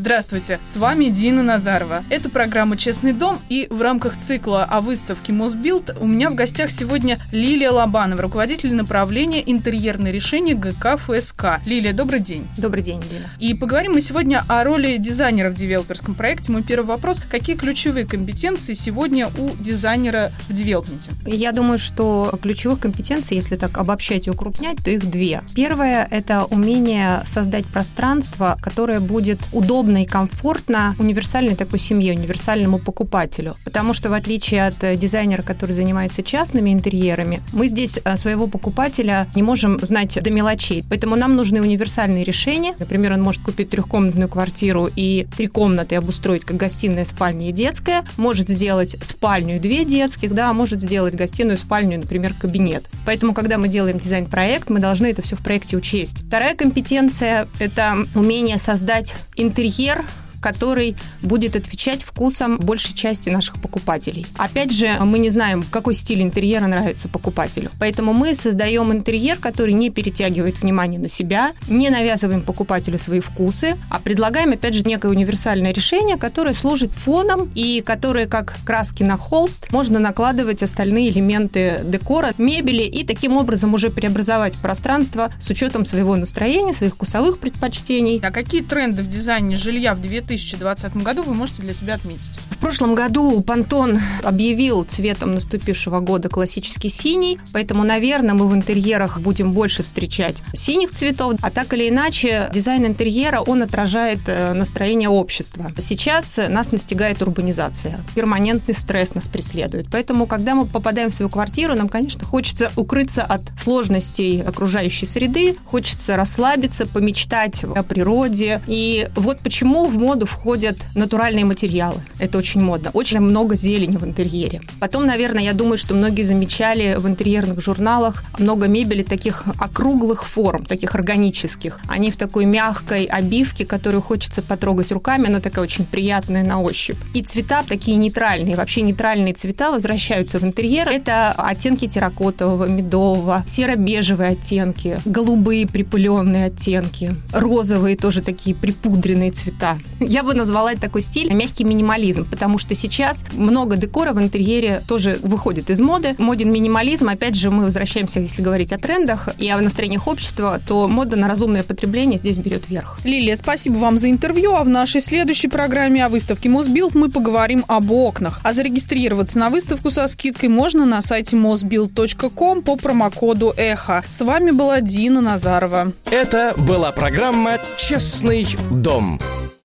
Здравствуйте, с вами Дина Назарова. Это программа «Честный дом» и в рамках цикла о выставке Мосбилд у меня в гостях сегодня Лилия Лобанова, руководитель направления интерьерные решения ГК ФСК. Лилия, добрый день. Добрый день, Дина. И поговорим мы сегодня о роли дизайнера в девелоперском проекте. Мой первый вопрос. Какие ключевые компетенции сегодня у дизайнера в девелопменте? Я думаю, что ключевых компетенций, если так обобщать и укрупнять, то их две. Первое – это умение создать пространство, которое будет удобно и комфортно универсальной такой семье, универсальному покупателю. Потому что в отличие от э, дизайнера, который занимается частными интерьерами, мы здесь э, своего покупателя не можем знать до мелочей. Поэтому нам нужны универсальные решения. Например, он может купить трехкомнатную квартиру и три комнаты обустроить как гостиная, спальня и детская. Может сделать спальню и две детских, да, а может сделать гостиную, спальню, например, кабинет. Поэтому, когда мы делаем дизайн-проект, мы должны это все в проекте учесть. Вторая компетенция – это умение создать интерьер, here который будет отвечать вкусам большей части наших покупателей. Опять же, мы не знаем, какой стиль интерьера нравится покупателю. Поэтому мы создаем интерьер, который не перетягивает внимание на себя, не навязываем покупателю свои вкусы, а предлагаем, опять же, некое универсальное решение, которое служит фоном и которое, как краски на холст, можно накладывать остальные элементы декора, мебели и таким образом уже преобразовать пространство с учетом своего настроения, своих вкусовых предпочтений. А какие тренды в дизайне жилья в 2000 2020 году вы можете для себя отметить? В прошлом году Пантон объявил цветом наступившего года классический синий, поэтому, наверное, мы в интерьерах будем больше встречать синих цветов. А так или иначе, дизайн интерьера, он отражает э, настроение общества. Сейчас нас настигает урбанизация. Перманентный стресс нас преследует. Поэтому, когда мы попадаем в свою квартиру, нам, конечно, хочется укрыться от сложностей окружающей среды, хочется расслабиться, помечтать о природе. И вот почему в моду моду входят натуральные материалы. Это очень модно. Очень много зелени в интерьере. Потом, наверное, я думаю, что многие замечали в интерьерных журналах много мебели таких округлых форм, таких органических. Они в такой мягкой обивке, которую хочется потрогать руками. Она такая очень приятная на ощупь. И цвета такие нейтральные. Вообще нейтральные цвета возвращаются в интерьер. Это оттенки терракотового, медового, серо-бежевые оттенки, голубые припыленные оттенки, розовые тоже такие припудренные цвета. Я бы назвала это такой стиль мягкий минимализм, потому что сейчас много декора в интерьере тоже выходит из моды. Моден минимализм, опять же, мы возвращаемся, если говорить о трендах и о настроениях общества, то мода на разумное потребление здесь берет верх. Лилия, спасибо вам за интервью, а в нашей следующей программе о выставке Мосбилд мы поговорим об окнах. А зарегистрироваться на выставку со скидкой можно на сайте mosbuild.com по промокоду «Эхо». С вами была Дина Назарова. Это была программа «Честный дом».